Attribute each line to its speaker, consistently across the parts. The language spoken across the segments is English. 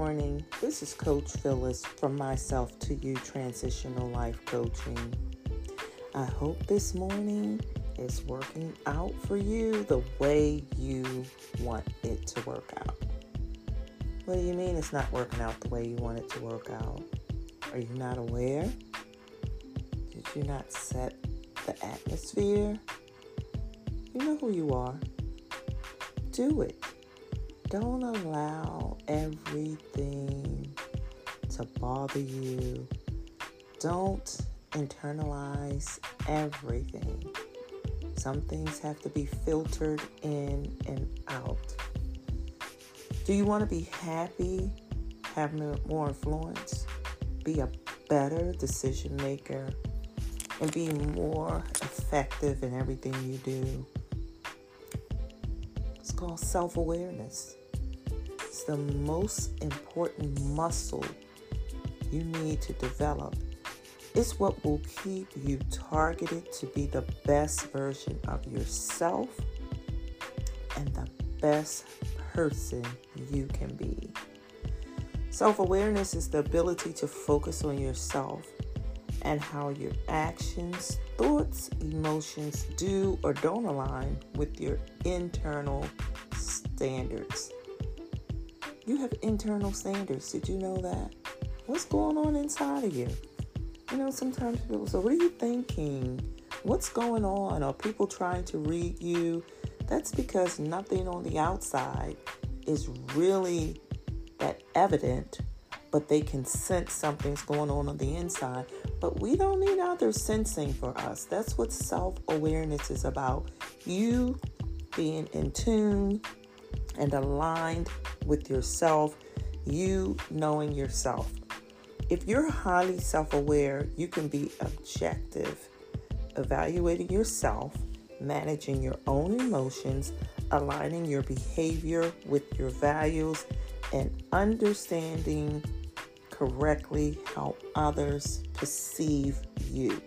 Speaker 1: morning. This is Coach Phyllis from Myself to You Transitional Life Coaching. I hope this morning is working out for you the way you want it to work out. What do you mean it's not working out the way you want it to work out? Are you not aware? Did you not set the atmosphere? You know who you are. Do it. Don't allow everything to bother you. Don't internalize everything. Some things have to be filtered in and out. Do you want to be happy, have more influence, be a better decision maker, and be more effective in everything you do? It's called self awareness. It's the most important muscle you need to develop. It's what will keep you targeted to be the best version of yourself and the best person you can be. Self awareness is the ability to focus on yourself and how your actions, thoughts, emotions do or don't align with your internal standards. You have internal standards. Did you know that? What's going on inside of you? You know, sometimes people say, What are you thinking? What's going on? Are people trying to read you? That's because nothing on the outside is really that evident, but they can sense something's going on on the inside. But we don't need others sensing for us. That's what self awareness is about. You being in tune and aligned with yourself, you knowing yourself. If you're highly self aware, you can be objective, evaluating yourself, managing your own emotions, aligning your behavior with your values, and understanding correctly how others perceive you.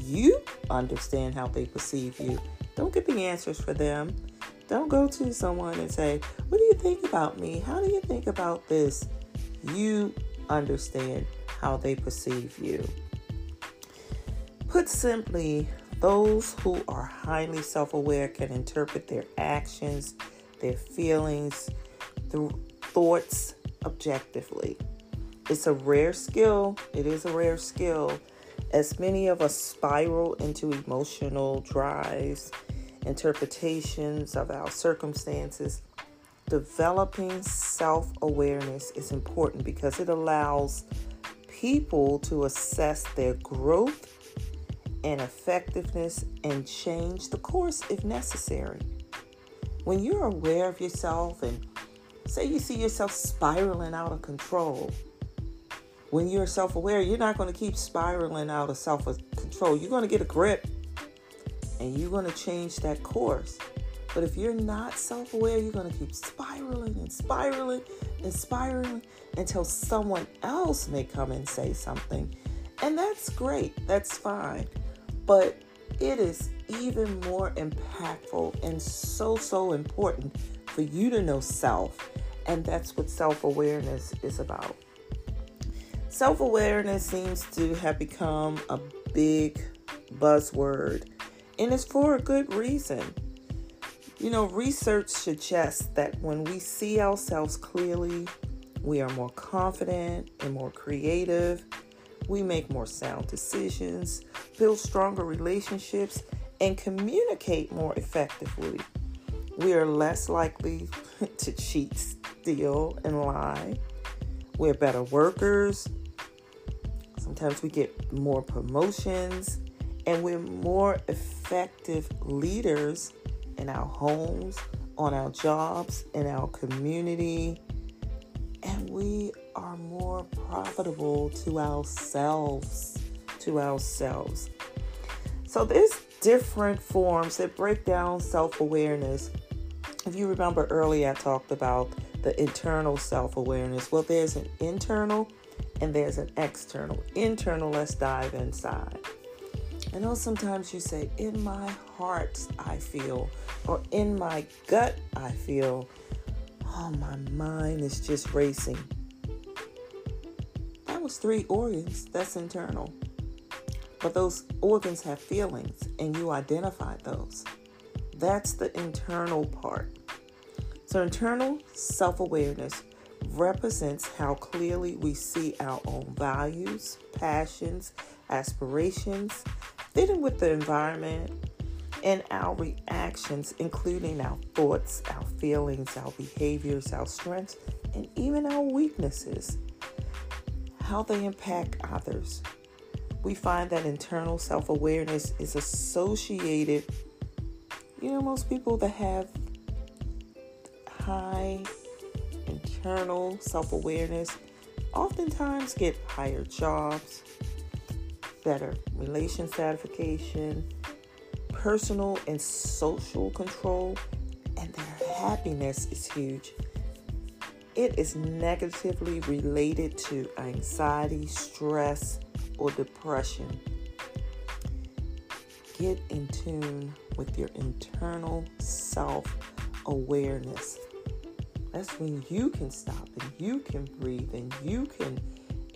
Speaker 1: You understand how they perceive you. Don't get the answers for them. Don't go to someone and say, What do you think about me? How do you think about this? You understand how they perceive you. Put simply, those who are highly self aware can interpret their actions, their feelings, through thoughts objectively. It's a rare skill. It is a rare skill. As many of us spiral into emotional drives interpretations of our circumstances, developing self awareness is important because it allows people to assess their growth and effectiveness and change the course if necessary. When you're aware of yourself and say you see yourself spiraling out of control, when you're self aware, you're not going to keep spiraling out of self control. You're going to get a grip and you're going to change that course. But if you're not self aware, you're going to keep spiraling and spiraling and spiraling until someone else may come and say something. And that's great, that's fine. But it is even more impactful and so, so important for you to know self. And that's what self awareness is about. Self awareness seems to have become a big buzzword and it's for a good reason. You know, research suggests that when we see ourselves clearly, we are more confident and more creative. We make more sound decisions, build stronger relationships, and communicate more effectively. We are less likely to cheat, steal, and lie. We're better workers. Sometimes we get more promotions and we're more effective leaders in our homes, on our jobs, in our community, and we are more profitable to ourselves, to ourselves. So there's different forms that break down self-awareness. If you remember earlier I talked about the internal self-awareness. Well, there's an internal and there's an external. Internal, let's dive inside. I know sometimes you say, in my heart, I feel, or in my gut, I feel, oh, my mind is just racing. That was three organs, that's internal. But those organs have feelings, and you identify those. That's the internal part. So, internal self awareness represents how clearly we see our own values, passions, aspirations, fitting with the environment, and our reactions, including our thoughts, our feelings, our behaviors, our strengths, and even our weaknesses, how they impact others. We find that internal self awareness is associated, you know, most people that have high internal self awareness oftentimes get higher jobs, better relation satisfaction, personal and social control, and their happiness is huge. It is negatively related to anxiety, stress, or depression. Get in tune with your internal self awareness. That's when you can stop and you can breathe and you can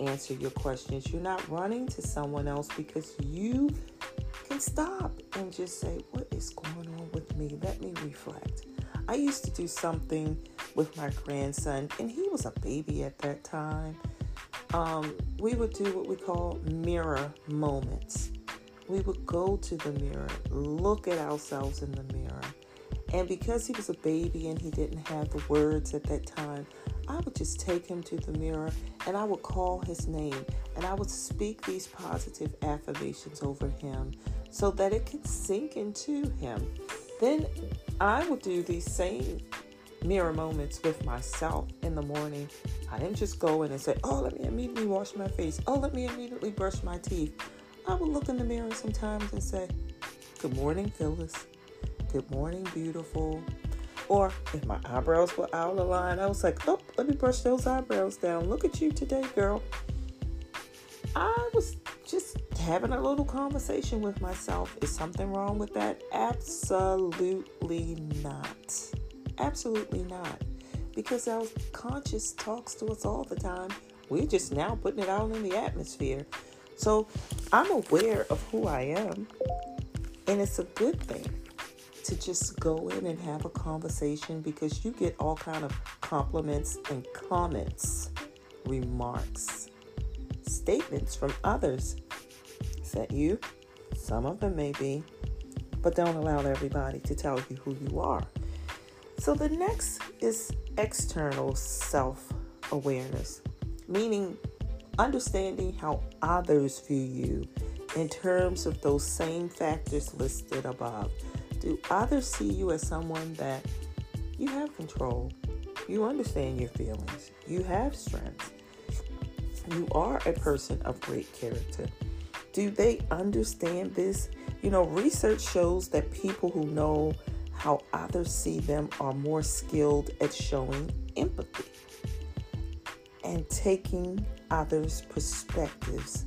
Speaker 1: answer your questions. You're not running to someone else because you can stop and just say, What is going on with me? Let me reflect. I used to do something with my grandson, and he was a baby at that time. Um, we would do what we call mirror moments. We would go to the mirror, look at ourselves in the mirror, and because he was a baby and he didn't have the words at that time, I would just take him to the mirror and I would call his name and I would speak these positive affirmations over him so that it could sink into him. Then I would do these same mirror moments with myself in the morning. I didn't just go in and say, Oh, let me immediately wash my face. Oh, let me immediately brush my teeth. I would look in the mirror sometimes and say, Good morning, Phyllis. Good morning, beautiful. Or if my eyebrows were out of line, I was like, oh, let me brush those eyebrows down. Look at you today, girl. I was just having a little conversation with myself. Is something wrong with that? Absolutely not. Absolutely not. Because our conscious talks to us all the time. We're just now putting it out in the atmosphere. So I'm aware of who I am, and it's a good thing to just go in and have a conversation because you get all kind of compliments and comments, remarks, statements from others. Is that you? Some of them may be, but don't allow everybody to tell you who you are. So the next is external self awareness, meaning understanding how others view you in terms of those same factors listed above. Do others see you as someone that you have control? You understand your feelings. You have strength. You are a person of great character. Do they understand this? You know, research shows that people who know how others see them are more skilled at showing empathy and taking others' perspectives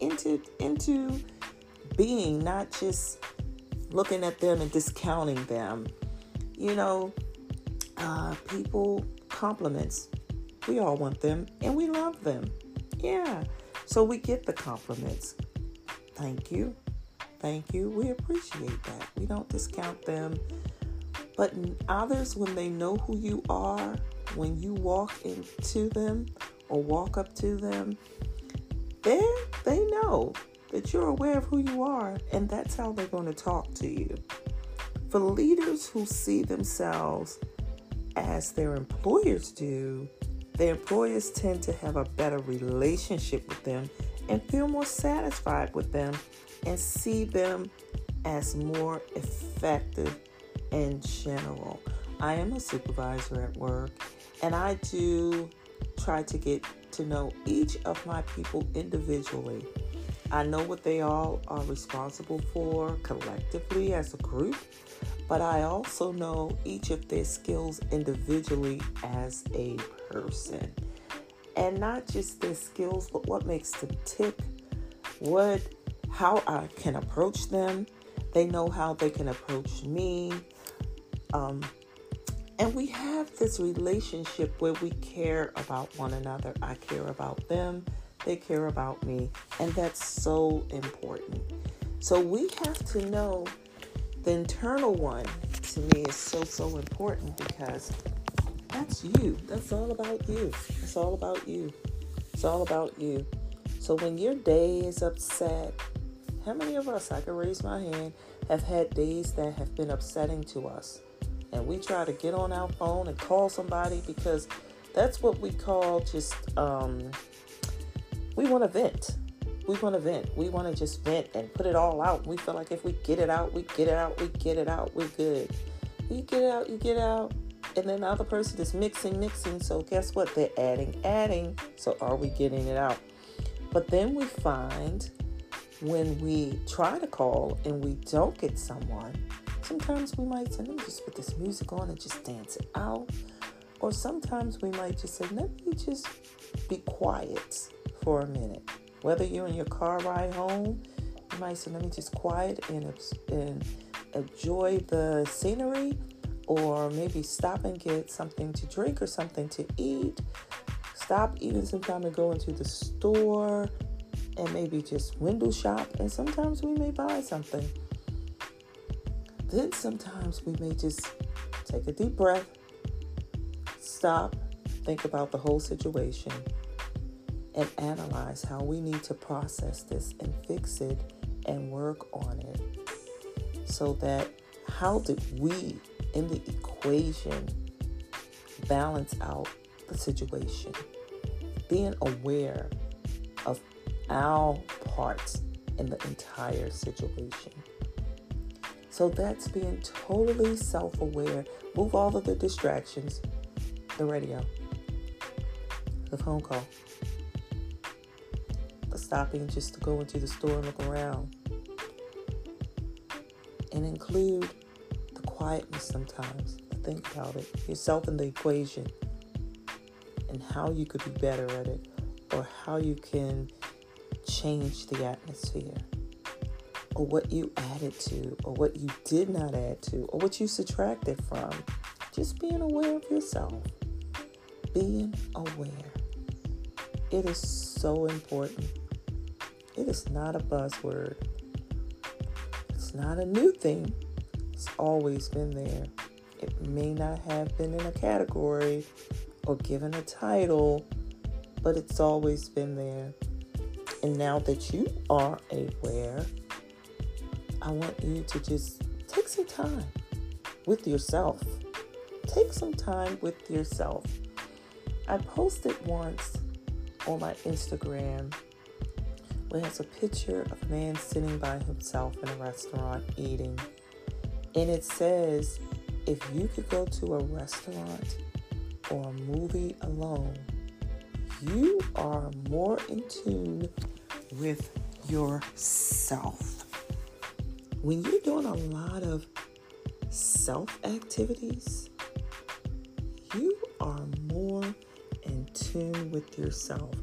Speaker 1: into into being, not just looking at them and discounting them. You know, uh, people compliments. We all want them and we love them. Yeah. So we get the compliments. Thank you. Thank you. We appreciate that. We don't discount them. But others, when they know who you are, when you walk into them or walk up to them, they they know that you're aware of who you are, and that's how they're going to talk to you. For leaders who see themselves as their employers do, their employers tend to have a better relationship with them and feel more satisfied with them and see them as more effective in general. I am a supervisor at work and I do try to get to know each of my people individually I know what they all are responsible for collectively as a group, but I also know each of their skills individually as a person. And not just their skills, but what makes them tick, what how I can approach them. They know how they can approach me. Um, And we have this relationship where we care about one another. I care about them, they care about me. And that's so important. So we have to know the internal one to me is so, so important because that's you. That's all about you. It's all about you. It's all about you. So when your day is upset, how many of us, I can raise my hand, have had days that have been upsetting to us? And we try to get on our phone and call somebody because that's what we call just, um, we want to vent. We want to vent. We want to just vent and put it all out. We feel like if we get it out, we get it out, we get it out, we're good. You get it out, you get it out, and then the other person is mixing, mixing. So guess what? They're adding, adding. So are we getting it out? But then we find when we try to call and we don't get someone, sometimes we might say, let me just put this music on and just dance it out. Or sometimes we might just say, let me just be quiet for a minute. Whether you're in your car ride home, you might say, let me just quiet and, and enjoy the scenery, or maybe stop and get something to drink or something to eat stop even sometime and go into the store and maybe just window shop. And sometimes we may buy something. Then sometimes we may just take a deep breath, stop, think about the whole situation, and analyze how we need to process this and fix it and work on it so that how did we in the equation balance out the situation? being aware of our parts in the entire situation. So that's being totally self aware. Move all of the distractions the radio, the phone call, stopping just to go into the store and look around, and include the quietness sometimes. Think about it, yourself in the equation and how you could be better at it or how you can change the atmosphere or what you added to or what you did not add to or what you subtracted from. Just being aware of yourself. Being aware. It is so important. It is not a buzzword. It's not a new thing. It's always been there. It may not have been in a category or given a title, but it's always been there. And now that you are aware, I want you to just take some time with yourself. Take some time with yourself. I posted once on my Instagram where it's a picture of a man sitting by himself in a restaurant eating. And it says, if you could go to a restaurant or a movie alone, you are more in tune with yourself. When you're doing a lot of self activities, you are more in tune with yourself.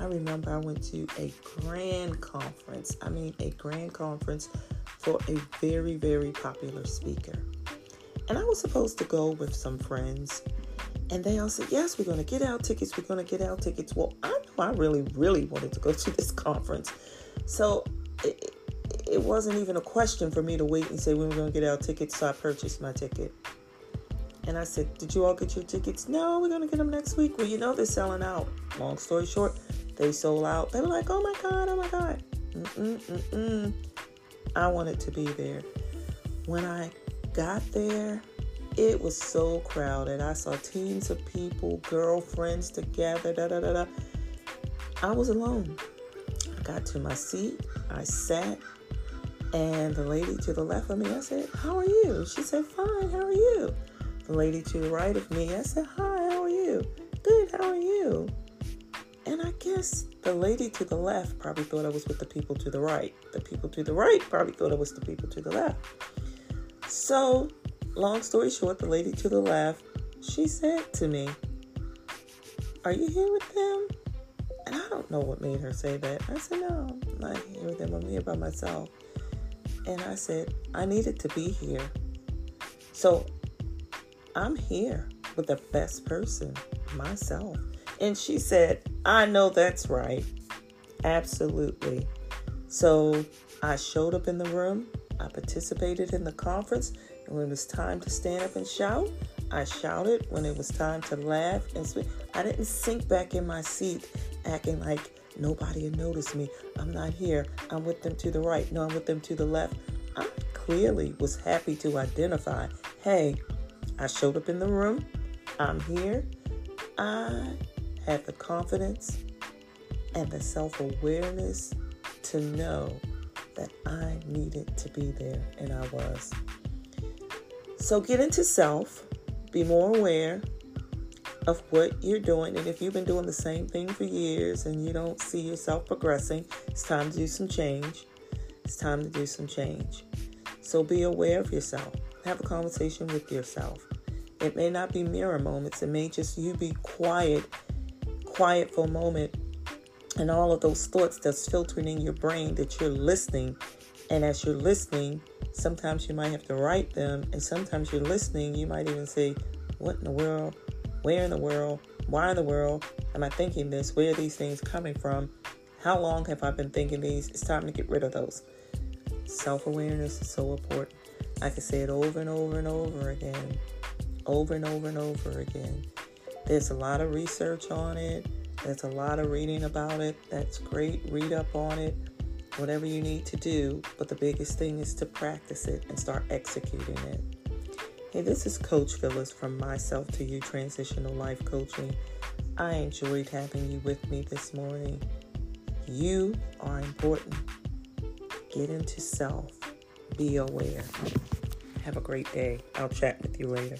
Speaker 1: I remember I went to a grand conference. I mean, a grand conference for a very, very popular speaker. And I was supposed to go with some friends and they all said, Yes, we're going to get our tickets. We're going to get our tickets. Well, I know I really, really wanted to go to this conference. So it, it wasn't even a question for me to wait and say when we're going to get our tickets. So I purchased my ticket. And I said, Did you all get your tickets? No, we're going to get them next week. Well, you know, they're selling out. Long story short, they sold out. They were like, Oh my God, oh my God. Mm-mm, mm-mm. I wanted to be there. When I got there, it was so crowded. I saw teams of people, girlfriends together, da da da da. I was alone. I got to my seat, I sat, and the lady to the left of me, I said, How are you? She said, Fine, how are you? The lady to the right of me, I said, Hi, how are you? Good, how are you? And I guess the lady to the left probably thought I was with the people to the right. The people to the right probably thought I was the people to the left. So long story short, the lady to the left, she said to me, Are you here with them? And I don't know what made her say that. I said, No, I'm not here with them. I'm here by myself. And I said, I needed to be here. So I'm here with the best person, myself. And she said, I know that's right. Absolutely. So I showed up in the room, I participated in the conference, and when it was time to stand up and shout, I shouted. When it was time to laugh and speak, I didn't sink back in my seat acting like nobody had noticed me. I'm not here. I'm with them to the right. No, I'm with them to the left. I clearly was happy to identify hey, I showed up in the room. I'm here. I had the confidence and the self awareness to know that I needed to be there, and I was. So get into self, be more aware of what you're doing, and if you've been doing the same thing for years and you don't see yourself progressing, it's time to do some change. It's time to do some change. So be aware of yourself. Have a conversation with yourself. It may not be mirror moments, it may just you be quiet, quiet for a moment and all of those thoughts that's filtering in your brain that you're listening. And as you're listening, sometimes you might have to write them, and sometimes you're listening, you might even say, What in the world? Where in the world? Why in the world am I thinking this? Where are these things coming from? How long have I been thinking these? It's time to get rid of those. Self awareness is so important. I can say it over and over and over again, over and over and over again. There's a lot of research on it. There's a lot of reading about it. That's great. Read up on it, whatever you need to do. But the biggest thing is to practice it and start executing it. Hey, this is Coach Phyllis from Myself to You Transitional Life Coaching. I enjoyed having you with me this morning. You are important. Get into self. Be aware. Have a great day. I'll chat with you later.